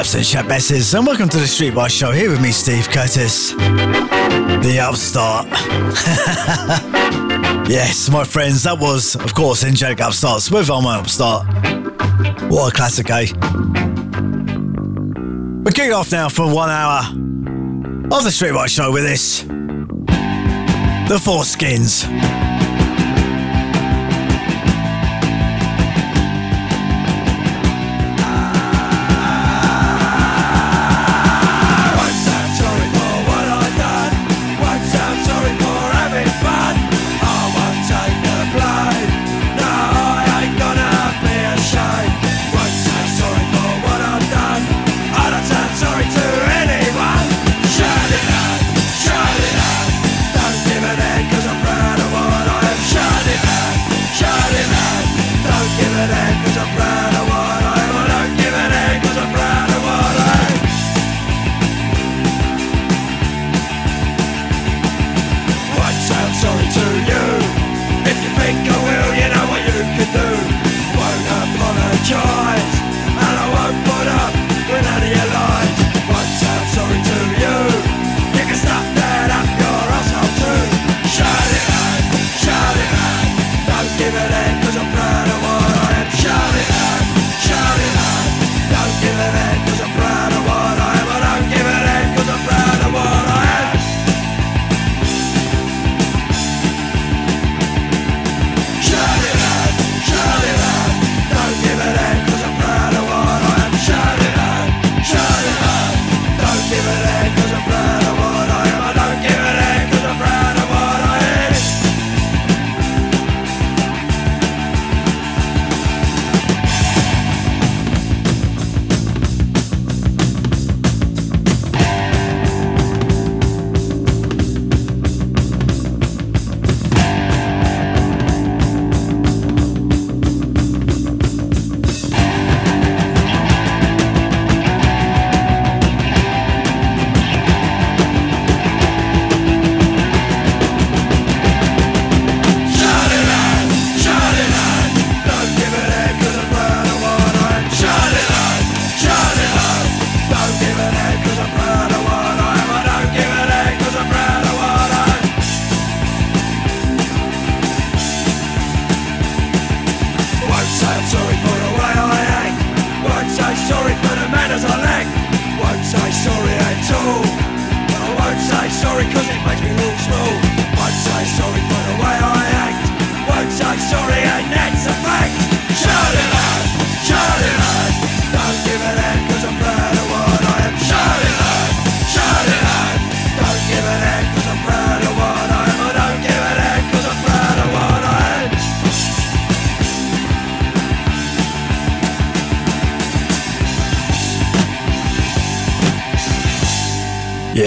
chaps and chapesses, and welcome to the Streetwise Show here with me, Steve Curtis, the upstart. yes, my friends, that was, of course, In Angelic Upstarts with I'm Upstart. What a classic, eh? We're kicking off now for one hour of the Streetwise Show with this The Four Skins.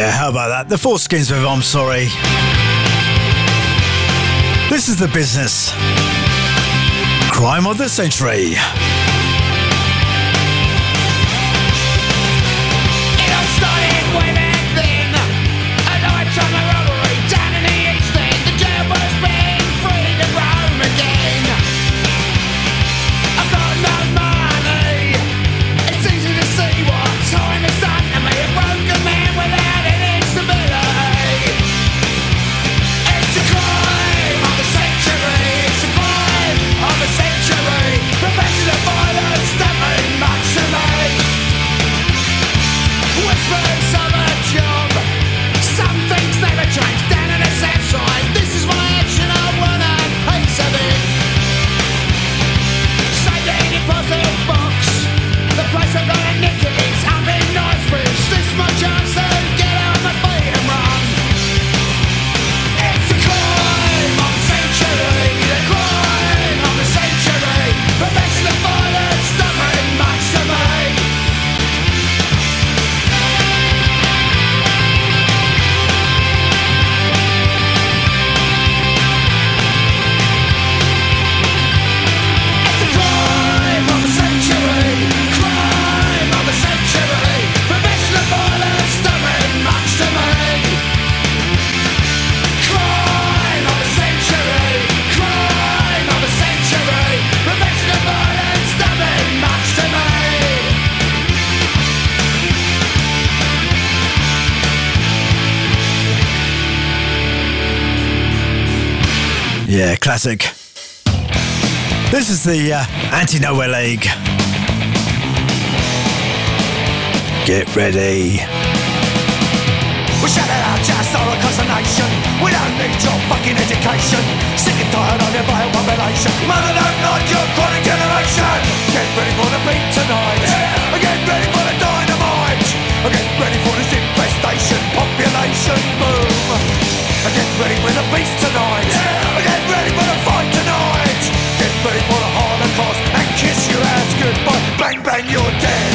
Yeah, how about that? The Four Skins with I'm Sorry. This is the business. Crime of the century. Classic. This is the uh, Anti Nowhere League. Get ready. We shout it out just all across the nation. We don't need your fucking education. Sick and tired of your biocombination. Mother don't like your chronic generation. Get ready for the beat tonight. Yeah. Get ready for the dynamite. Get ready for this infestation. Population boom. Get ready for the beast tonight. Yeah. Get ready for the fight tonight. Get ready for the Holocaust and kiss your ass goodbye. Bang bang, you're dead.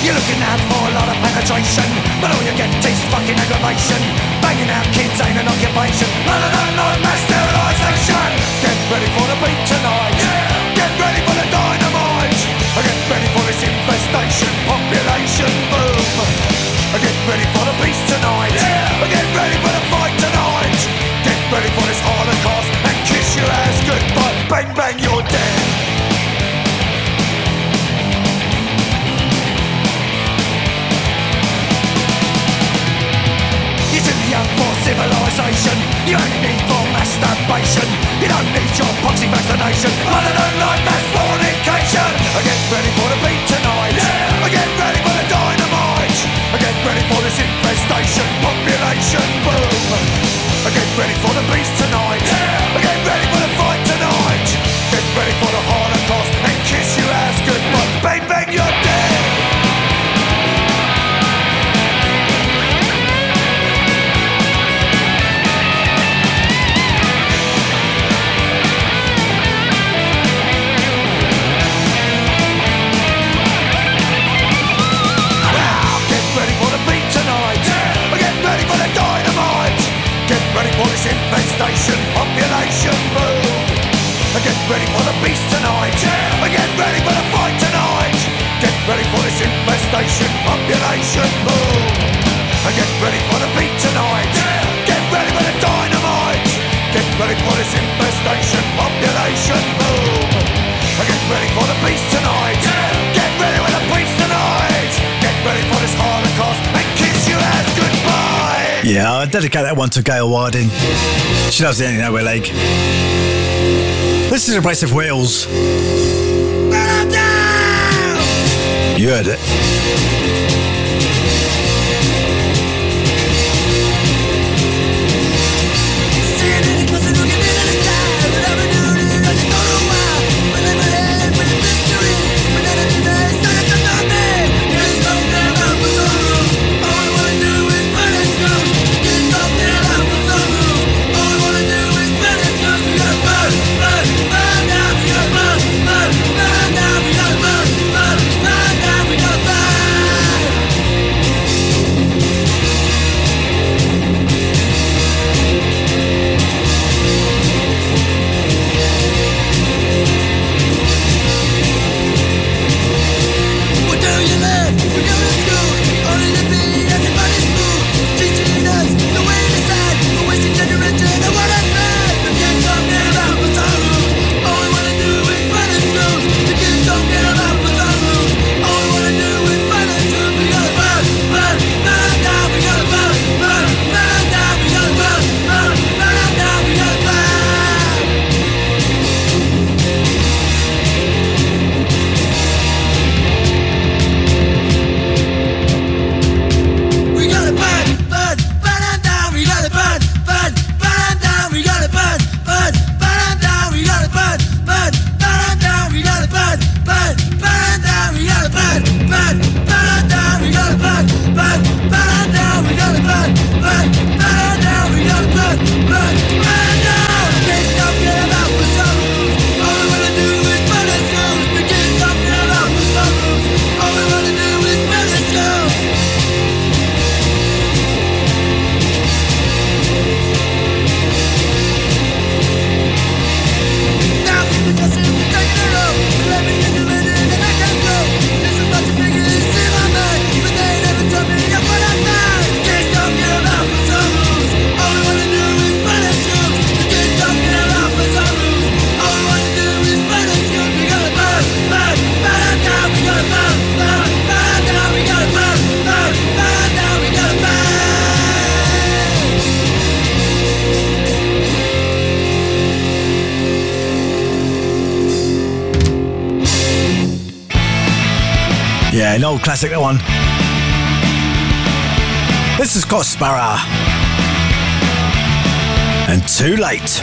You're looking out for a lot of penetration, but all you get is fucking aggravation. Banging out kids ain't an occupation. Them like mass sterilisation. Get ready for the beat tonight. Yeah. Get ready for the dynamite. Get ready for infestation. Population boom. I get ready for the beast tonight. Yeah. Get ready for the fight tonight. Get ready for this holocaust and kiss your ass goodbye. Bang bang, you're dead. You're too young for civilization. You only need for masturbation. You don't need your proxy vaccination. Mother don't like mass fornication. Get ready for the beat tonight. Yeah. I Get ready for the dynamite. I get ready for this infestation. Population boom. I get ready for the beast tonight. Yeah. I Get ready for the fight tonight. Get ready for the Holocaust and kiss your ass goodbye. Bang bang, you're dead. Infestation. Population boom. I get ready for the beast tonight. I get ready for the fight tonight. Get ready for this infestation. Population boom. Get ready for the beat tonight. Yeah. Get ready for the dynamite. Get ready for this infestation. Population boom. I get ready for the beast tonight. Get Yeah, I dedicate that one to Gail Warding. She loves the Anti Nowhere League. This is Abrasive Wheels. You heard it. you. Is Cock Sparrer. And Too Late.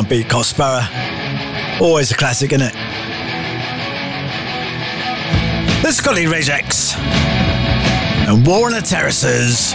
Can't beat Cock Sparrer. Always a classic, isn't it? The Scully Regex and War on the Terraces.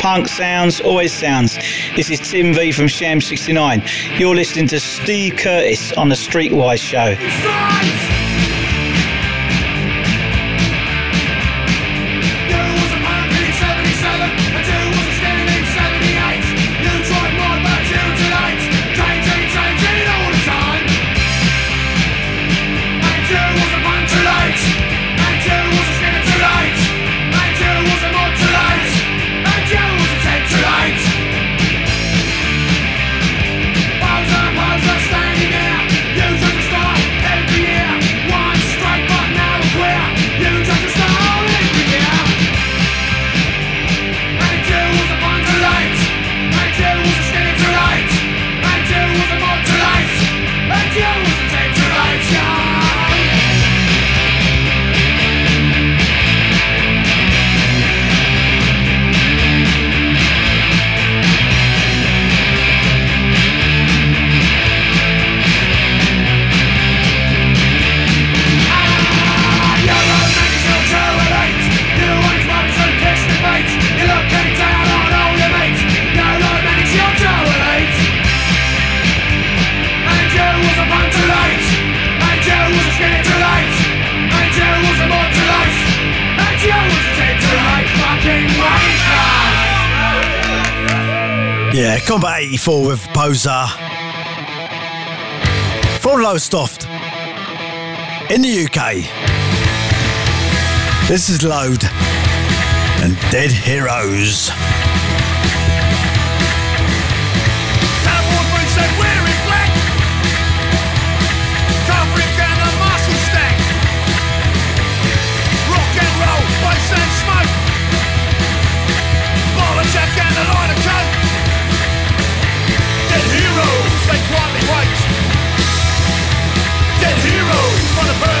punk sounds, always sounds. This is Tim V from Sham 69. You're listening to Steve Curtis on The Streetwise Show. Rosa from Lowestoft in the UK. This is Load and Dead Heroes. they. Dead heroes, run a burn.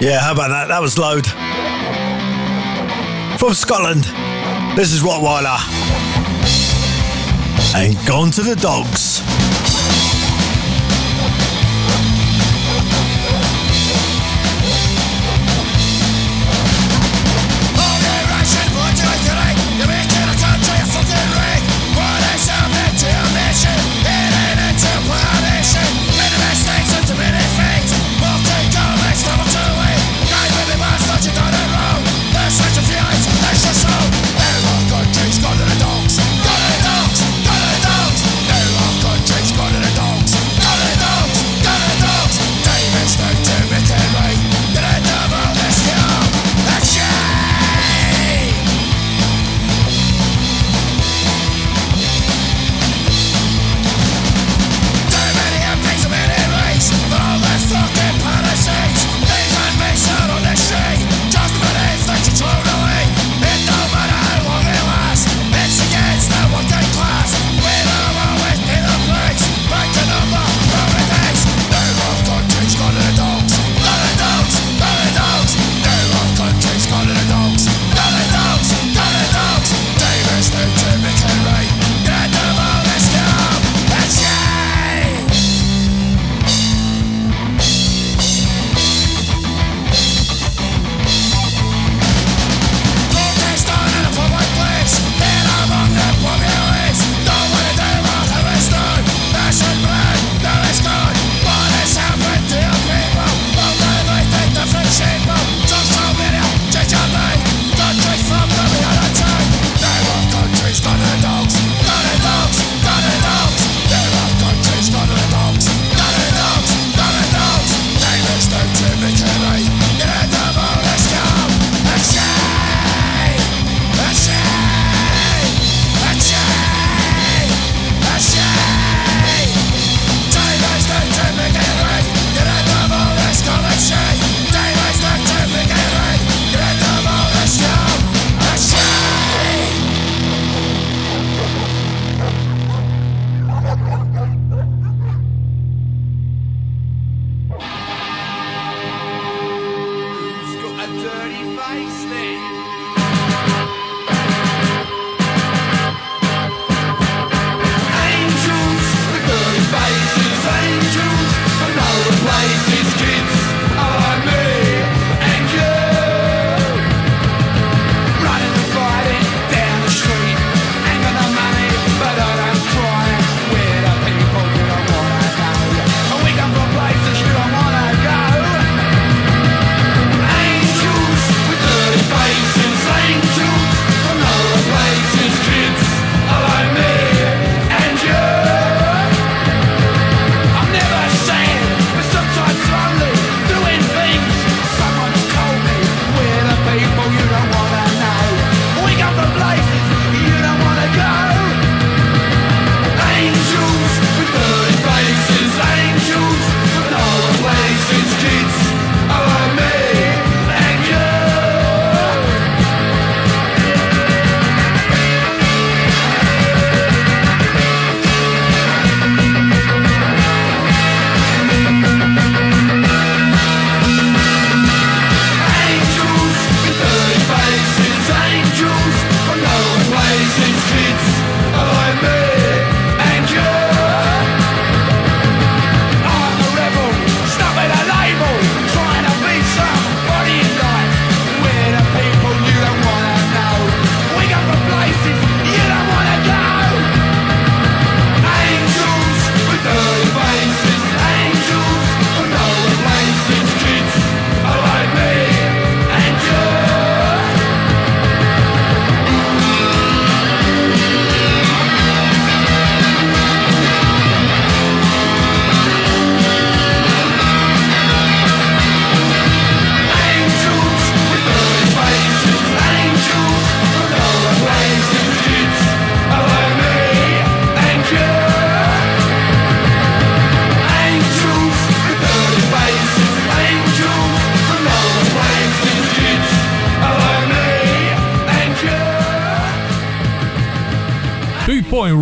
Yeah, how about that? That was load. From Scotland, this is Rottweiler. And gone to the dogs.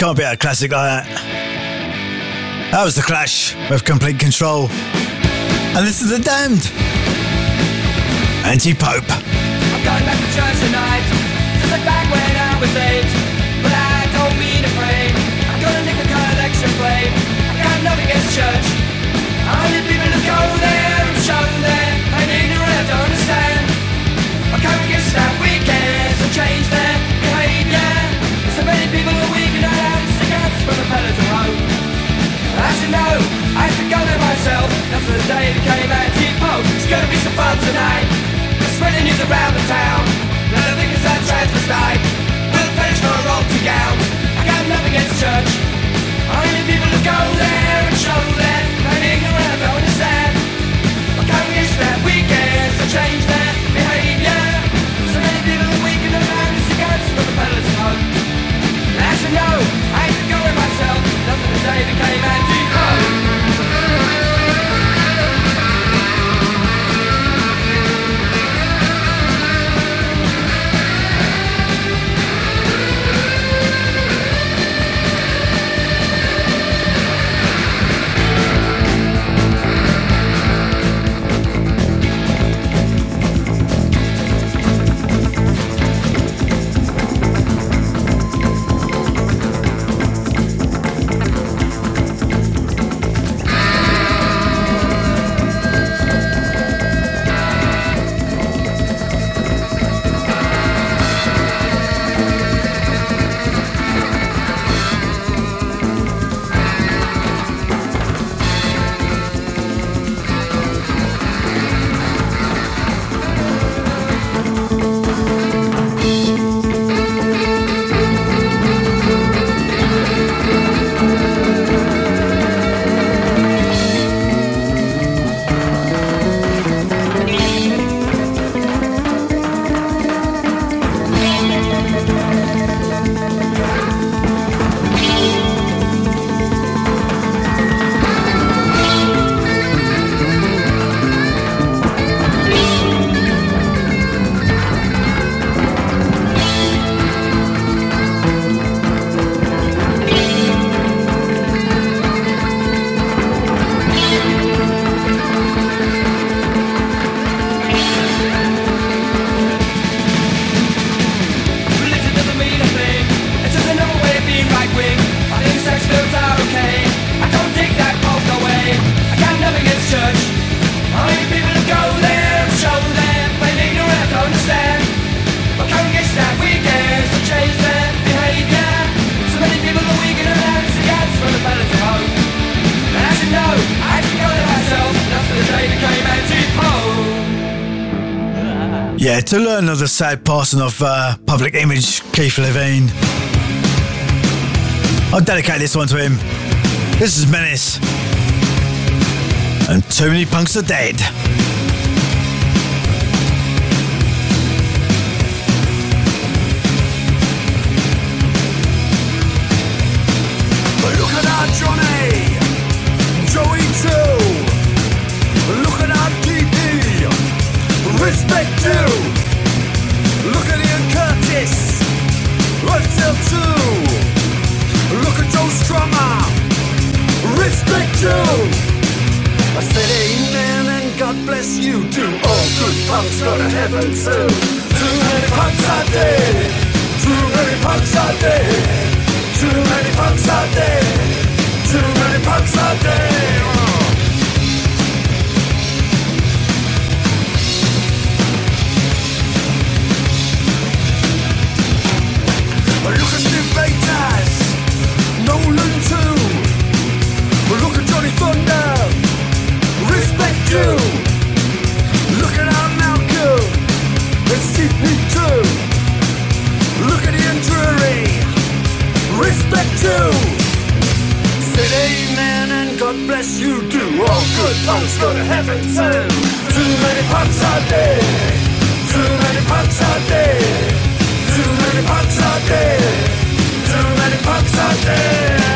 can't be a classic like eh? that. That was The Clash with Complete Control. And this is The Damned. Anti-Pope. I'm going back to church tonight Just like back when I was eight I there myself. That's the day it became anti-pope oh, It's gonna be some fun tonight. Spreading news around the town. None of it is a transvestite We'll finish for royalty gowns I got nothing against church. I need people to go there and show them to learn of the sad passing of uh, public image Keith Levene. I'll dedicate this one to him. This is Menace. And too many punks are dead. Look at you. I said amen and God bless you too. All good punks go to heaven too. Too many punks are dead. Too many punks are dead. Too many punks are dead. Too many punks are dead. punks go to heaven too. Too many punks are dead. Too many punks are dead. Too many punks are dead. Too many punks are dead.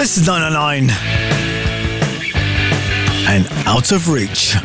This is 909 and Out of Reach.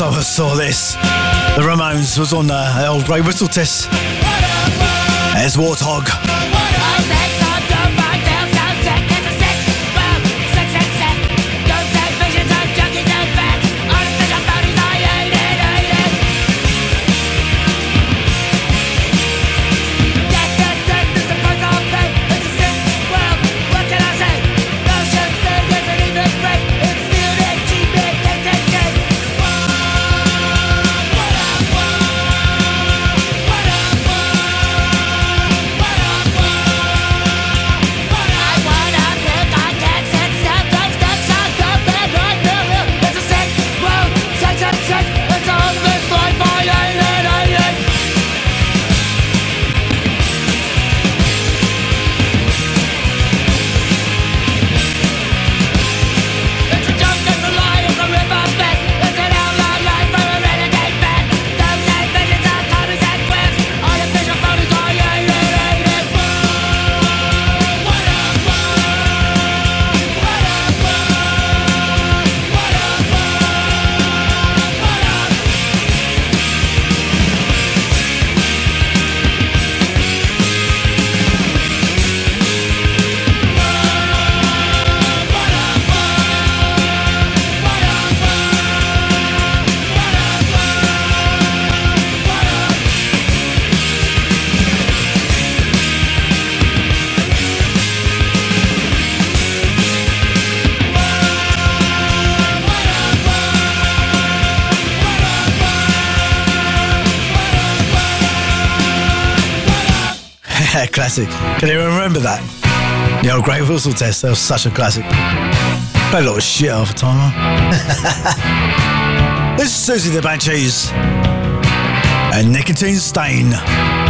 last time I saw this, the Ramones was on the old Grey Whistle Test. There's Warthog. classic. Can anyone remember that? The old Grey Whistle Test, that was such a classic. Played a lot of shit half the time, this is Siouxsie the Banshees and Nicotine Stain.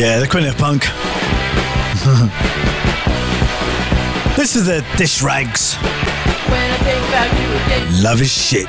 Yeah, the Queen of Punk. this is the Dishrags. Love is shit.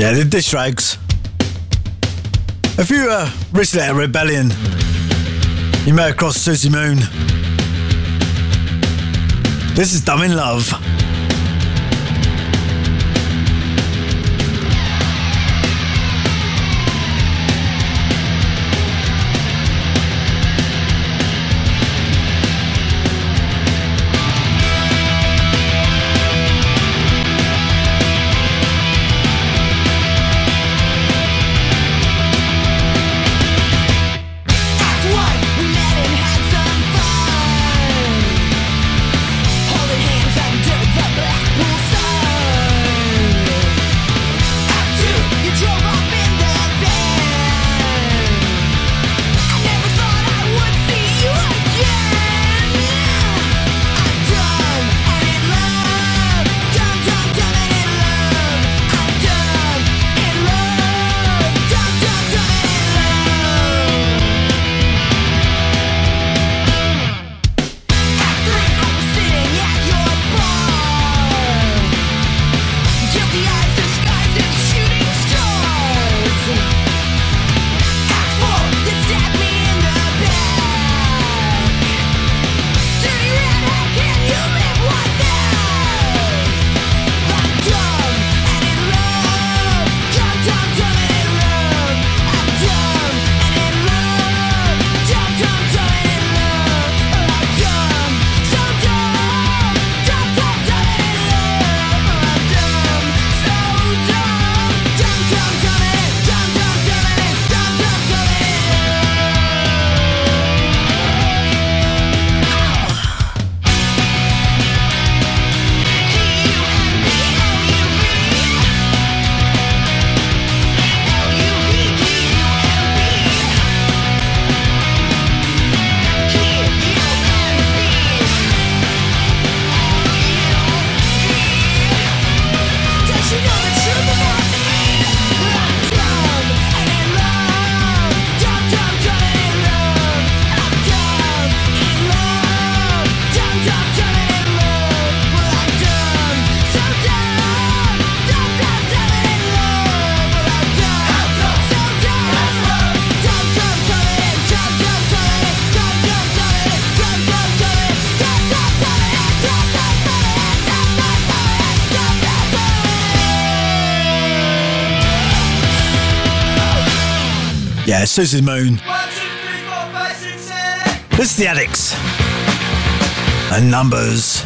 Yeah, the Dishrags. A few uh, Rich Letter Rebellion. You may have crossed Suzi Moon. This is Dumb in Love. Suzi Moon. This is the Adicts. And numbers.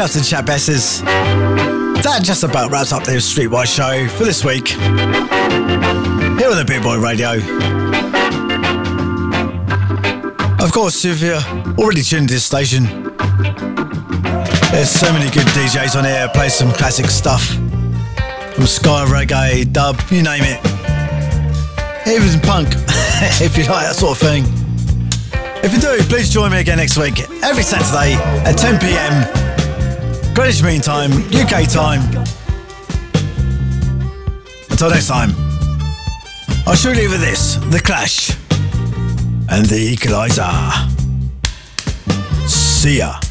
Shouts and chat. That just about wraps up the Streetwise show for this week. Here on the Big Boy Radio. Of course, if you're already tuned to this station, there's so many good DJs on here, play some classic stuff. From Sky Reggae, dub, you name it. Even punk, if you like that sort of thing. If you do, please join me again next week, every Saturday at 10 pm Greenwich Mean Time, UK time. Until next time, I'll shall leave with this The Clash and The Equalizer. See ya.